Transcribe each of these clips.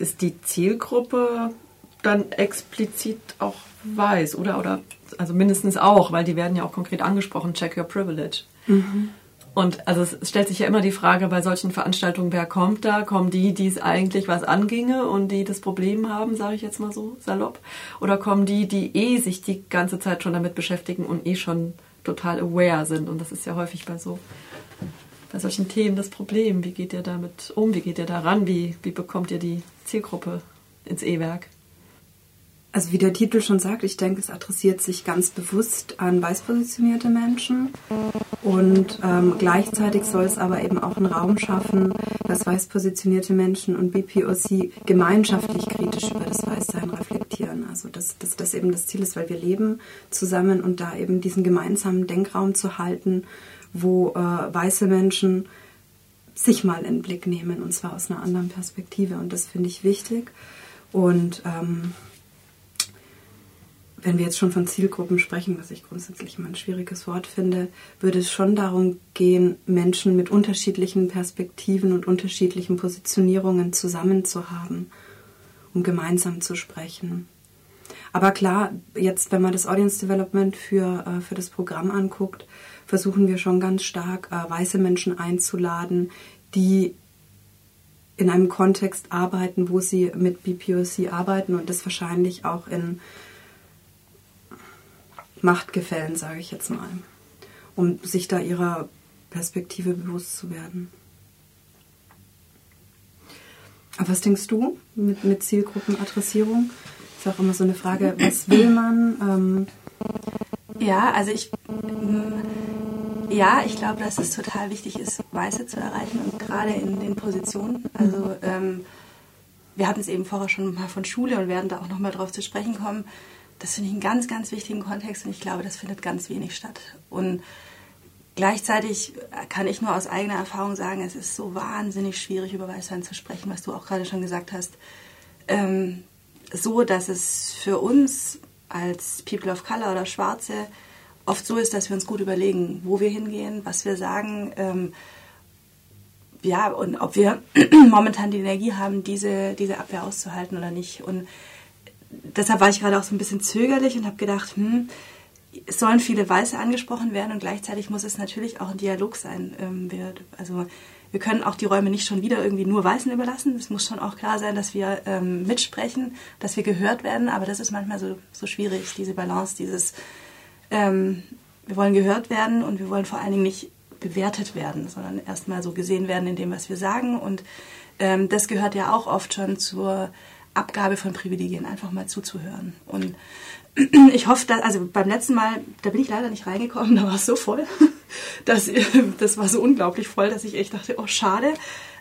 ist die Zielgruppe dann explizit auch weiß, oder? Oder also mindestens auch, weil die werden ja auch konkret angesprochen, check your privilege. Mhm. Und also es stellt sich ja immer die Frage bei solchen Veranstaltungen, wer kommt da? Kommen die, die es eigentlich was anginge und die das Problem haben, sage ich jetzt mal so salopp? Oder kommen die, die eh sich die ganze Zeit schon damit beschäftigen und eh schon total aware sind? Und das ist ja häufig bei so bei solchen Themen das Problem. Wie geht ihr damit um? Wie geht ihr da ran? Wie, wie bekommt ihr die Zielgruppe ins E-Werk? Also wie der Titel schon sagt, ich denke, es adressiert sich ganz bewusst an weiß positionierte Menschen und ähm, gleichzeitig soll es aber eben auch einen Raum schaffen, dass weiß positionierte Menschen und BPOC gemeinschaftlich kritisch über das Weißsein reflektieren. Also dass, dass das eben das Ziel ist, weil wir leben zusammen und da eben diesen gemeinsamen Denkraum zu halten, wo äh, weiße Menschen sich mal in den Blick nehmen und zwar aus einer anderen Perspektive und das finde ich wichtig und ähm, wenn wir jetzt schon von Zielgruppen sprechen, was ich grundsätzlich immer ein schwieriges Wort finde, würde es schon darum gehen, Menschen mit unterschiedlichen Perspektiven und unterschiedlichen Positionierungen zusammen zu haben, um gemeinsam zu sprechen. Aber klar, jetzt, wenn man das Audience Development für, äh, für das Programm anguckt, versuchen wir schon ganz stark, äh, weiße Menschen einzuladen, die in einem Kontext arbeiten, wo sie mit BPOC arbeiten und das wahrscheinlich auch in Machtgefällen, sage ich jetzt mal, um sich da ihrer Perspektive bewusst zu werden. Aber was denkst du mit, mit Zielgruppenadressierung? Ist auch immer so eine Frage, was will man? Ähm ja, also ich, ja, ich glaube, dass es total wichtig ist, Weiße zu erreichen und gerade in den Positionen. Also ähm, wir hatten es eben vorher schon mal von Schule und werden da auch noch mal drauf zu sprechen kommen das finde ich einen ganz, ganz wichtigen Kontext und ich glaube, das findet ganz wenig statt. Und gleichzeitig kann ich nur aus eigener Erfahrung sagen, es ist so wahnsinnig schwierig, über Weißwein zu sprechen, was du auch gerade schon gesagt hast. Ähm, so, dass es für uns als People of Color oder Schwarze oft so ist, dass wir uns gut überlegen, wo wir hingehen, was wir sagen. Ähm, ja, und ob wir momentan die Energie haben, diese, diese Abwehr auszuhalten oder nicht. Und deshalb war ich gerade auch so ein bisschen zögerlich und habe gedacht, hm, es sollen viele Weiße angesprochen werden und gleichzeitig muss es natürlich auch ein Dialog sein. Ähm, wir, also wir können auch die Räume nicht schon wieder irgendwie nur Weißen überlassen. Es muss schon auch klar sein, dass wir ähm, mitsprechen, dass wir gehört werden. Aber das ist manchmal so, so schwierig, diese Balance, dieses ähm, wir wollen gehört werden und wir wollen vor allen Dingen nicht bewertet werden, sondern erstmal so gesehen werden in dem, was wir sagen. Und ähm, das gehört ja auch oft schon zur Abgabe von Privilegien, einfach mal zuzuhören. Und ich hoffe, dass, also beim letzten Mal, da bin ich leider nicht reingekommen, da war es so voll. Das, das war so unglaublich voll, dass ich echt dachte, oh schade.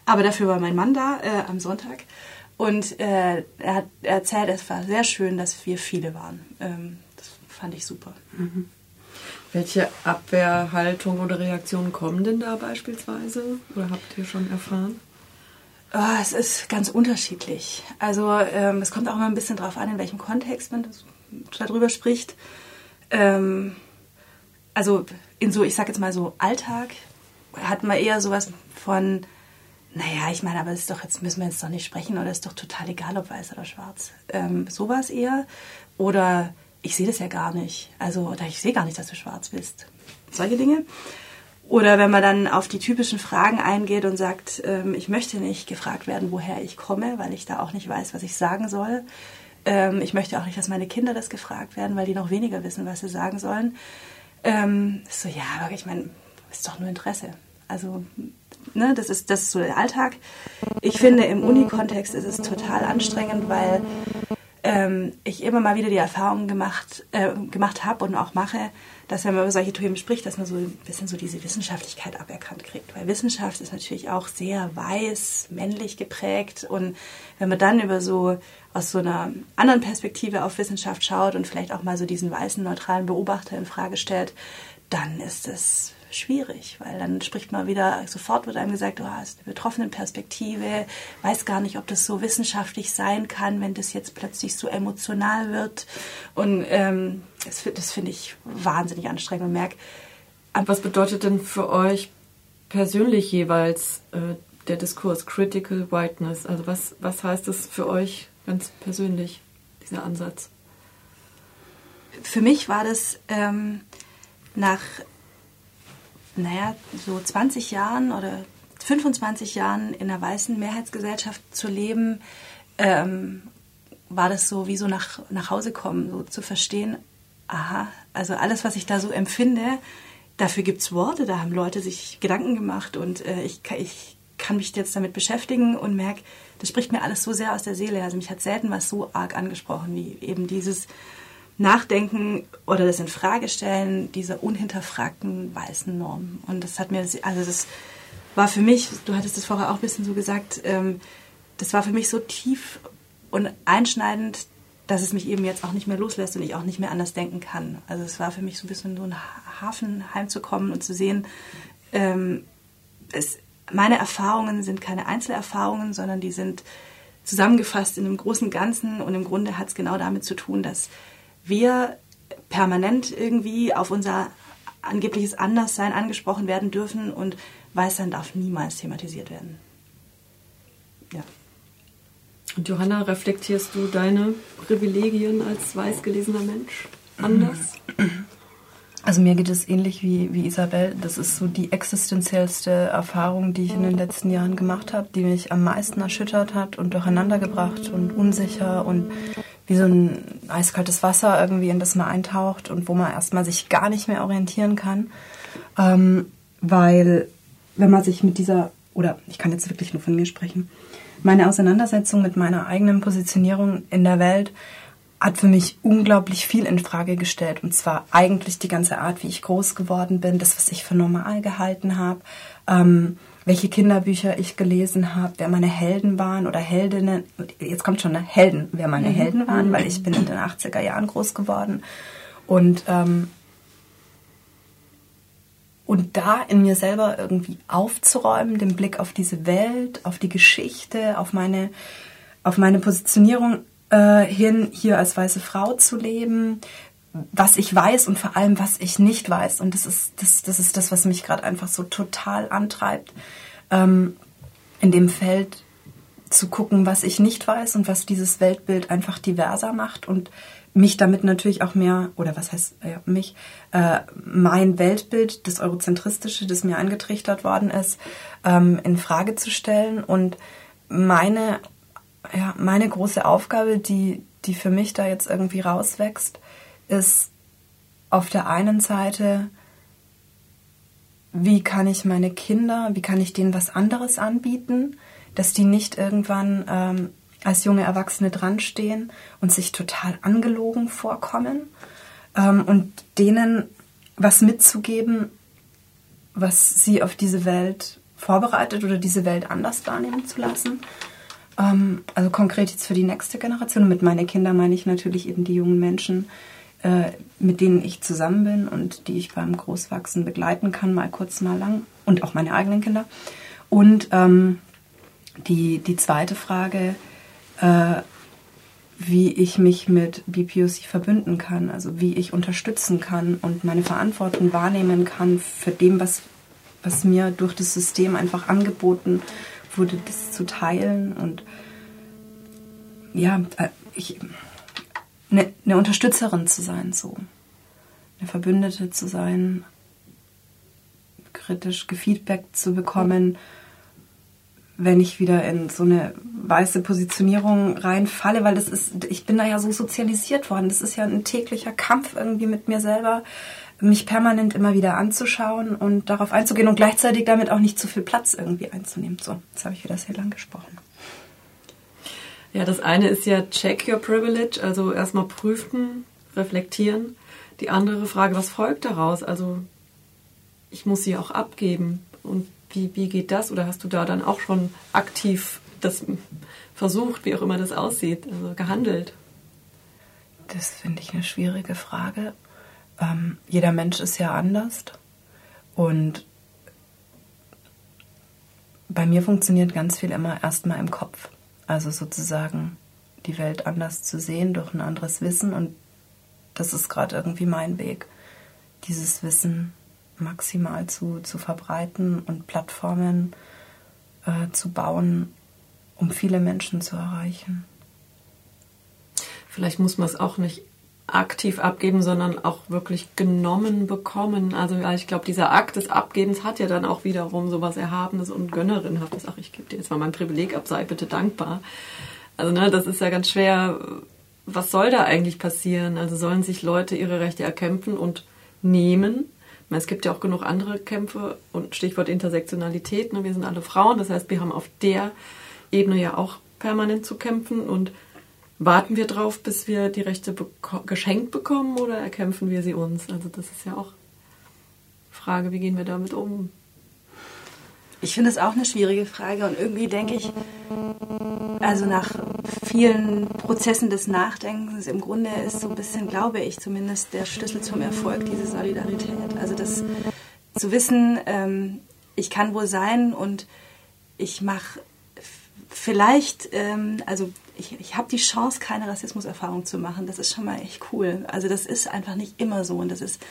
Aber dafür war mein Mann da äh, am Sonntag. Und äh, er hat erzählt, es war sehr schön, dass wir viele waren. Ähm, fand ich super. Mhm. Welche Abwehrhaltung oder Reaktionen kommen denn da beispielsweise? Oder habt ihr schon erfahren? Oh, es ist ganz unterschiedlich. Also ähm, es kommt auch immer ein bisschen darauf an, in welchem Kontext man darüber spricht. Ähm, also in so, ich sag jetzt mal so Alltag hat man eher sowas von, naja, ich meine, aber es ist doch, jetzt müssen wir jetzt doch nicht sprechen oder ist doch total egal, ob weiß oder schwarz. Ähm, sowas eher. Oder ich sehe das ja gar nicht. Also, ich sehe gar nicht, dass du schwarz bist. Solche Dinge. Oder wenn man dann auf die typischen Fragen eingeht und sagt, ähm, ich möchte nicht gefragt werden, woher ich komme, weil ich da auch nicht weiß, was ich sagen soll. Ähm, ich möchte auch nicht, dass meine Kinder das gefragt werden, weil die noch weniger wissen, was sie sagen sollen. Ähm, so, ja, aber ich meine, ist doch nur Interesse. Also, ne, das ist, das ist so der Alltag. Ich finde, im Uni-Kontext ist es total anstrengend, weil ähm, ich immer mal wieder die Erfahrung gemacht, äh, gemacht habe und auch mache, dass wenn man über solche Themen spricht, dass man so ein bisschen so diese Wissenschaftlichkeit aberkannt kriegt. Weil Wissenschaft ist natürlich auch sehr weiß, männlich geprägt. Und wenn man dann über so aus so einer anderen Perspektive auf Wissenschaft schaut und vielleicht auch mal so diesen weißen, neutralen Beobachter in Frage stellt, dann ist es schwierig, weil dann spricht man wieder, sofort wird einem gesagt, du hast eine betroffene Perspektive, weiß gar nicht, ob das so wissenschaftlich sein kann, wenn das jetzt plötzlich so emotional wird. Und ähm, das, das finde ich wahnsinnig anstrengend und merke. Was bedeutet denn für euch persönlich jeweils äh, der Diskurs Critical Whiteness? Also was, was heißt das für euch ganz persönlich, dieser Ansatz? Für mich war das ähm, nach, naja, so 20 Jahren oder 25 Jahren in einer weißen Mehrheitsgesellschaft zu leben, ähm, war das so wie so nach, nach Hause kommen, so zu verstehen, aha, also alles, was ich da so empfinde, dafür gibt es Worte, da haben Leute sich Gedanken gemacht und äh, ich, ich kann mich jetzt damit beschäftigen und merke, das spricht mir alles so sehr aus der Seele. Also mich hat selten was so arg angesprochen wie eben dieses Nachdenken oder das Infragestellen dieser unhinterfragten weißen Normen. Und das hat mir, also das war für mich, du hattest das vorher auch ein bisschen so gesagt, ähm, das war für mich so tief und einschneidend, dass es mich eben jetzt auch nicht mehr loslässt und ich auch nicht mehr anders denken kann. Also es war für mich so ein bisschen so ein Hafen heimzukommen und zu sehen, ähm, es, meine Erfahrungen sind keine Einzelerfahrungen, sondern die sind zusammengefasst in einem großen Ganzen und im Grunde hat es genau damit zu tun, dass wir permanent irgendwie auf unser angebliches Anderssein angesprochen werden dürfen und Weißsein darf niemals thematisiert werden. Ja. Und Johanna, reflektierst du deine Privilegien als weiß gelesener Mensch anders? Also mir geht es ähnlich wie, wie Isabel. Das ist so die existenziellste Erfahrung, die ich in den letzten Jahren gemacht habe, die mich am meisten erschüttert hat und durcheinandergebracht und unsicher und wie so ein eiskaltes Wasser irgendwie, in das man eintaucht und wo man erstmal sich gar nicht mehr orientieren kann. Ähm, weil wenn man sich mit dieser, oder ich kann jetzt wirklich nur von mir sprechen, meine Auseinandersetzung mit meiner eigenen Positionierung in der Welt hat für mich unglaublich viel in Frage gestellt. Und zwar eigentlich die ganze Art, wie ich groß geworden bin, das, was ich für normal gehalten habe, ähm, welche Kinderbücher ich gelesen habe, wer meine Helden waren oder Heldinnen. Jetzt kommt schon eine Helden, wer meine mhm. Helden waren, weil ich bin in den 80er Jahren groß geworden. Und ähm, und da in mir selber irgendwie aufzuräumen, den Blick auf diese Welt, auf die Geschichte, auf meine, auf meine Positionierung äh, hin, hier als weiße Frau zu leben, was ich weiß und vor allem, was ich nicht weiß. Und das ist das, das, ist das was mich gerade einfach so total antreibt, ähm, in dem Feld zu gucken, was ich nicht weiß und was dieses Weltbild einfach diverser macht und mich damit natürlich auch mehr, oder was heißt ja, mich, äh, mein Weltbild, das Eurozentristische, das mir angetrichtert worden ist, ähm, in Frage zu stellen. Und meine, ja, meine große Aufgabe, die, die für mich da jetzt irgendwie rauswächst, ist auf der einen Seite, wie kann ich meine Kinder, wie kann ich denen was anderes anbieten, dass die nicht irgendwann ähm, als junge Erwachsene dranstehen und sich total angelogen vorkommen ähm, und denen was mitzugeben, was sie auf diese Welt vorbereitet oder diese Welt anders wahrnehmen zu lassen. Ähm, also konkret jetzt für die nächste Generation. Mit meinen Kindern meine ich natürlich eben die jungen Menschen, äh, mit denen ich zusammen bin und die ich beim Großwachsen begleiten kann, mal kurz, mal lang. Und auch meine eigenen Kinder. Und ähm, die, die zweite Frage, äh, wie ich mich mit BPOC verbünden kann, also wie ich unterstützen kann und meine Verantwortung wahrnehmen kann für dem, was, was mir durch das System einfach angeboten wurde, das zu teilen und ja, äh, ich, eine, eine Unterstützerin zu sein, so eine Verbündete zu sein, kritisch Gefeedback zu bekommen wenn ich wieder in so eine weiße Positionierung reinfalle, weil das ist, ich bin da ja so sozialisiert worden. Das ist ja ein täglicher Kampf irgendwie mit mir selber, mich permanent immer wieder anzuschauen und darauf einzugehen und gleichzeitig damit auch nicht zu viel Platz irgendwie einzunehmen. So, jetzt habe ich wieder sehr lang gesprochen. Ja, das eine ist ja check your privilege, also erstmal prüfen, reflektieren. Die andere Frage, was folgt daraus? Also ich muss sie auch abgeben und wie, wie geht das? Oder hast du da dann auch schon aktiv das versucht, wie auch immer das aussieht, also gehandelt? Das finde ich eine schwierige Frage. Ähm, jeder Mensch ist ja anders. Und bei mir funktioniert ganz viel immer erstmal im Kopf. Also sozusagen die Welt anders zu sehen durch ein anderes Wissen. Und das ist gerade irgendwie mein Weg, dieses Wissen maximal zu, zu verbreiten und Plattformen äh, zu bauen, um viele Menschen zu erreichen. Vielleicht muss man es auch nicht aktiv abgeben, sondern auch wirklich genommen bekommen. Also ich glaube, dieser Akt des Abgebens hat ja dann auch wiederum so was Erhabenes und Gönnerinhaftes. Ach, ich gebe dir jetzt mal mein Privileg ab, sei bitte dankbar. Also ne, das ist ja ganz schwer. Was soll da eigentlich passieren? Also sollen sich Leute ihre Rechte erkämpfen und nehmen? Meine, es gibt ja auch genug andere Kämpfe und Stichwort Intersektionalität. Ne? Wir sind alle Frauen, das heißt, wir haben auf der Ebene ja auch permanent zu kämpfen und warten wir drauf, bis wir die Rechte beko geschenkt bekommen oder erkämpfen wir sie uns? Also das ist ja auch Frage, wie gehen wir damit um? Ich finde es auch eine schwierige Frage und irgendwie denke ich, also nach vielen Prozessen des Nachdenkens, im Grunde ist so ein bisschen, glaube ich zumindest, der Schlüssel zum Erfolg diese Solidarität. Also das zu wissen, ähm, ich kann wohl sein und ich mache vielleicht, ähm, also ich, ich habe die Chance, keine Rassismuserfahrung zu machen. Das ist schon mal echt cool. Also das ist einfach nicht immer so. Und das ist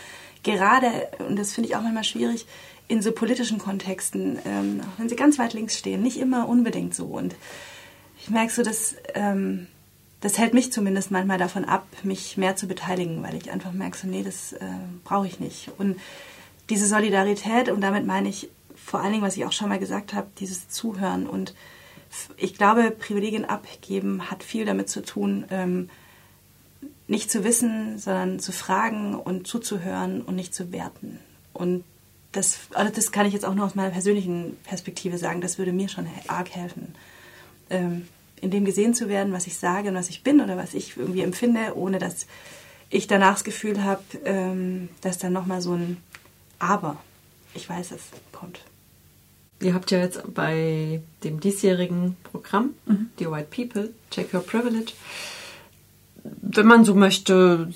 gerade, und das finde ich auch manchmal schwierig, in so politischen Kontexten, ähm, auch wenn sie ganz weit links stehen, nicht immer unbedingt so. Und ich merke so, dass ähm, das hält mich zumindest manchmal davon ab, mich mehr zu beteiligen, weil ich einfach merke, so, nee, das äh, brauche ich nicht. Und diese Solidarität, und damit meine ich vor allen Dingen, was ich auch schon mal gesagt habe, dieses Zuhören und ich glaube, Privilegien abgeben hat viel damit zu tun, ähm, nicht zu wissen, sondern zu fragen und zuzuhören und nicht zu werten. Und das, also das kann ich jetzt auch nur aus meiner persönlichen Perspektive sagen, das würde mir schon arg helfen. Ähm, in dem gesehen zu werden, was ich sage und was ich bin oder was ich irgendwie empfinde, ohne dass ich danach das Gefühl habe, ähm, dass dann nochmal so ein Aber, ich weiß es, kommt. Ihr habt ja jetzt bei dem diesjährigen Programm, mhm. Dear White People, Check Your Privilege, wenn man so möchte,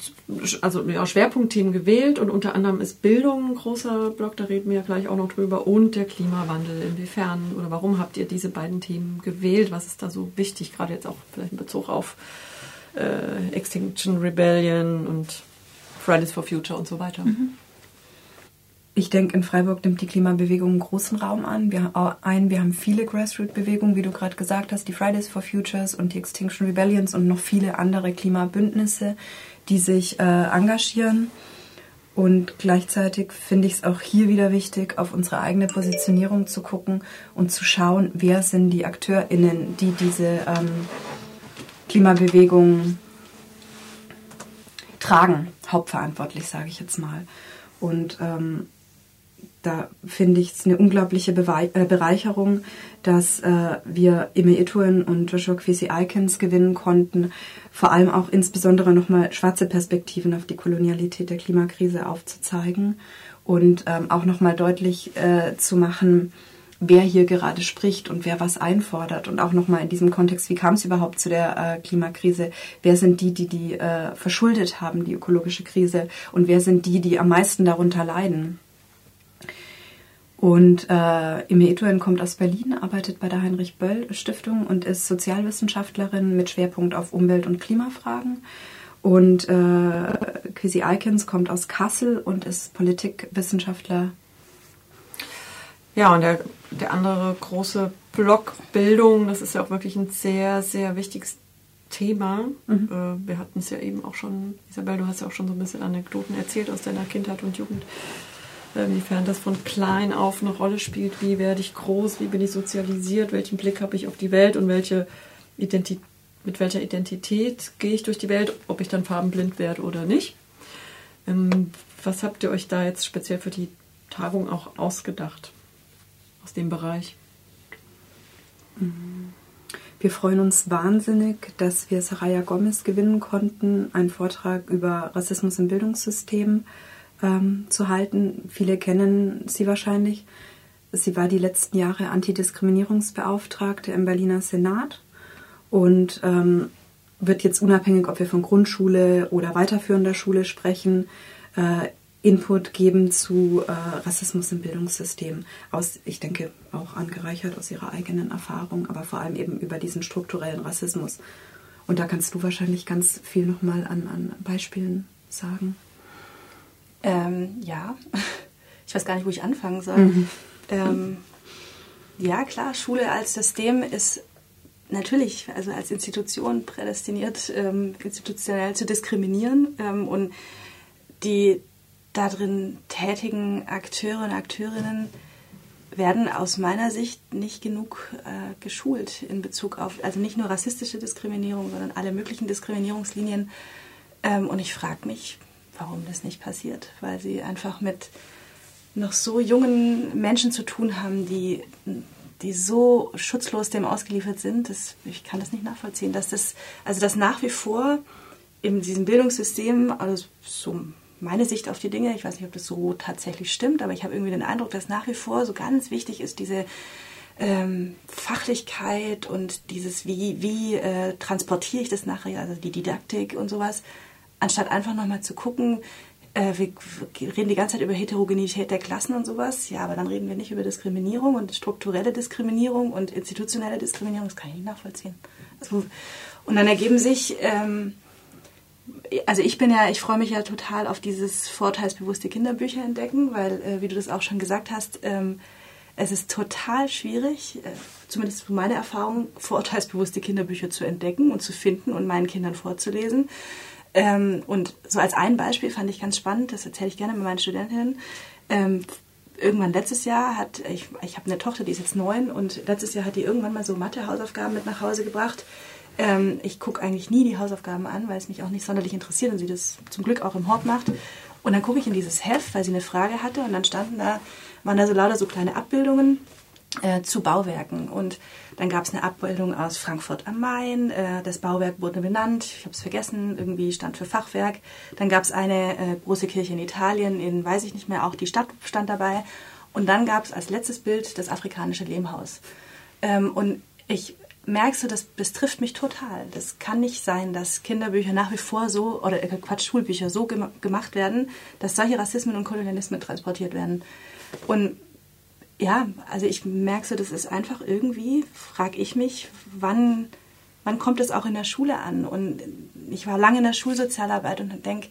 also ja, Schwerpunktthemen gewählt und unter anderem ist Bildung ein großer Block, da reden wir ja gleich auch noch drüber, und der Klimawandel. Inwiefern oder warum habt ihr diese beiden Themen gewählt? Was ist da so wichtig, gerade jetzt auch vielleicht in Bezug auf äh, Extinction Rebellion und Fridays for Future und so weiter? Mhm ich denke, in Freiburg nimmt die Klimabewegung einen großen Raum an. Wir, ein, wir haben viele Grassroot-Bewegungen, wie du gerade gesagt hast, die Fridays for Futures und die Extinction Rebellions und noch viele andere Klimabündnisse, die sich äh, engagieren. Und gleichzeitig finde ich es auch hier wieder wichtig, auf unsere eigene Positionierung zu gucken und zu schauen, wer sind die AkteurInnen, die diese ähm, Klimabewegung tragen, hauptverantwortlich, sage ich jetzt mal. Und ähm, da finde ich es eine unglaubliche Bewei äh, Bereicherung, dass äh, wir Ime Ituen und Joshua Kwesi Icons gewinnen konnten, vor allem auch insbesondere nochmal schwarze Perspektiven auf die Kolonialität der Klimakrise aufzuzeigen und ähm, auch nochmal deutlich äh, zu machen, wer hier gerade spricht und wer was einfordert und auch nochmal in diesem Kontext, wie kam es überhaupt zu der äh, Klimakrise, wer sind die, die die äh, verschuldet haben, die ökologische Krise? Und wer sind die, die am meisten darunter leiden. Und äh, Ime Etuen kommt aus Berlin, arbeitet bei der Heinrich Böll Stiftung und ist Sozialwissenschaftlerin mit Schwerpunkt auf Umwelt- und Klimafragen. Und äh, Quisi Eikens kommt aus Kassel und ist Politikwissenschaftler. Ja, und der, der andere große Block Bildung, das ist ja auch wirklich ein sehr, sehr wichtiges Thema. Mhm. Äh, wir hatten es ja eben auch schon, Isabel, du hast ja auch schon so ein bisschen Anekdoten erzählt aus deiner Kindheit und Jugend inwiefern das von klein auf eine Rolle spielt, wie werde ich groß, wie bin ich sozialisiert, welchen Blick habe ich auf die Welt und welche Identität, mit welcher Identität gehe ich durch die Welt, ob ich dann farbenblind werde oder nicht. Ähm, was habt ihr euch da jetzt speziell für die Tagung auch ausgedacht aus dem Bereich? Wir freuen uns wahnsinnig, dass wir Saraya Gomez gewinnen konnten, einen Vortrag über Rassismus im Bildungssystem ähm, zu halten. Viele kennen sie wahrscheinlich. Sie war die letzten Jahre Antidiskriminierungsbeauftragte im Berliner Senat und ähm, wird jetzt unabhängig, ob wir von Grundschule oder weiterführender Schule sprechen, äh, Input geben zu äh, Rassismus im Bildungssystem. Aus, ich denke, auch angereichert aus ihrer eigenen Erfahrung, aber vor allem eben über diesen strukturellen Rassismus. Und da kannst du wahrscheinlich ganz viel nochmal an, an Beispielen sagen. Ähm, ja, ich weiß gar nicht, wo ich anfangen soll. Mhm. Ähm, ja, klar, Schule als System ist natürlich, also als Institution prädestiniert, ähm, institutionell zu diskriminieren. Ähm, und die darin tätigen Akteure und Akteurinnen werden aus meiner Sicht nicht genug äh, geschult in Bezug auf, also nicht nur rassistische Diskriminierung, sondern alle möglichen Diskriminierungslinien. Ähm, und ich frage mich, warum das nicht passiert, weil sie einfach mit noch so jungen Menschen zu tun haben, die, die so schutzlos dem ausgeliefert sind. Das, ich kann das nicht nachvollziehen, dass das, also dass nach wie vor in diesem Bildungssystem, also so meine Sicht auf die Dinge, ich weiß nicht, ob das so tatsächlich stimmt, aber ich habe irgendwie den Eindruck, dass nach wie vor so ganz wichtig ist, diese ähm, Fachlichkeit und dieses, wie, wie äh, transportiere ich das nachher, also die Didaktik und sowas, anstatt einfach nochmal zu gucken, äh, wir reden die ganze Zeit über Heterogenität der Klassen und sowas, ja, aber dann reden wir nicht über Diskriminierung und strukturelle Diskriminierung und institutionelle Diskriminierung, das kann ich nicht nachvollziehen. Also, und dann ergeben sich ähm, also ich bin ja, ich freue mich ja total auf dieses vorteilsbewusste Kinderbücher entdecken, weil, äh, wie du das auch schon gesagt hast, ähm, es ist total schwierig, äh, zumindest meine Erfahrung, vorurteilsbewusste Kinderbücher zu entdecken und zu finden und meinen Kindern vorzulesen. Ähm, und so als ein Beispiel fand ich ganz spannend, das erzähle ich gerne mit meinen Studentinnen. Ähm, irgendwann letztes Jahr hat, ich, ich habe eine Tochter, die ist jetzt neun und letztes Jahr hat die irgendwann mal so Mathe-Hausaufgaben mit nach Hause gebracht ähm, ich gucke eigentlich nie die Hausaufgaben an, weil es mich auch nicht sonderlich interessiert und sie das zum Glück auch im Hort macht. Und dann gucke ich in dieses Heft, weil sie eine Frage hatte und dann standen da, waren da so lauter so kleine Abbildungen äh, zu Bauwerken. Und dann gab es eine Abbildung aus Frankfurt am Main. Äh, das Bauwerk wurde benannt. Ich habe es vergessen. Irgendwie stand für Fachwerk. Dann gab es eine äh, große Kirche in Italien. In weiß ich nicht mehr. Auch die Stadt stand dabei. Und dann gab es als letztes Bild das afrikanische Lehmhaus. Ähm, und ich merkst du, das, das trifft mich total. Das kann nicht sein, dass Kinderbücher nach wie vor so, oder äh, Quatsch, Schulbücher so gem gemacht werden, dass solche Rassismen und Kolonialismen transportiert werden. Und ja, also ich merke so, das ist einfach irgendwie, frage ich mich, wann, wann kommt es auch in der Schule an? Und ich war lange in der Schulsozialarbeit und denke,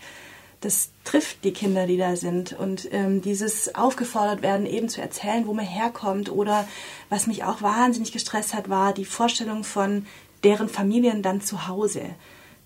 das trifft die Kinder, die da sind. Und ähm, dieses aufgefordert werden, eben zu erzählen, wo man herkommt. Oder was mich auch wahnsinnig gestresst hat, war die Vorstellung von deren Familien dann zu Hause.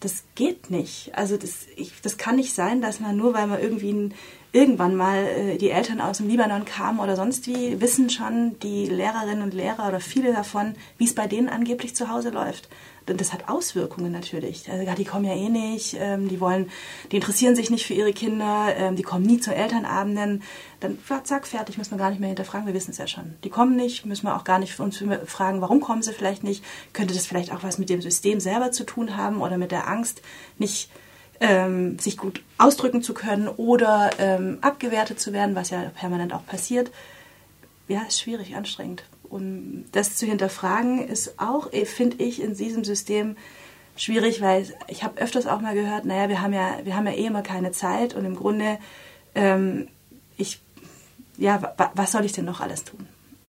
Das geht nicht. Also das, ich, das kann nicht sein, dass man nur, weil man irgendwie ein, irgendwann mal äh, die Eltern aus dem Libanon kamen oder sonst wie, wissen schon die Lehrerinnen und Lehrer oder viele davon, wie es bei denen angeblich zu Hause läuft das hat Auswirkungen natürlich. Also, die kommen ja eh nicht, ähm, die wollen, die interessieren sich nicht für ihre Kinder, ähm, die kommen nie zu Elternabenden. Dann zack, fertig, müssen wir gar nicht mehr hinterfragen, wir wissen es ja schon. Die kommen nicht, müssen wir auch gar nicht uns fragen, warum kommen sie vielleicht nicht. Könnte das vielleicht auch was mit dem System selber zu tun haben oder mit der Angst, nicht ähm, sich gut ausdrücken zu können oder ähm, abgewertet zu werden, was ja permanent auch passiert. Ja, ist schwierig, anstrengend. Und das zu hinterfragen ist auch, äh, finde ich, in diesem System schwierig, weil ich habe öfters auch mal gehört, naja, wir haben ja, wir haben ja eh immer keine Zeit und im Grunde, ähm, ich, ja, was soll ich denn noch alles tun?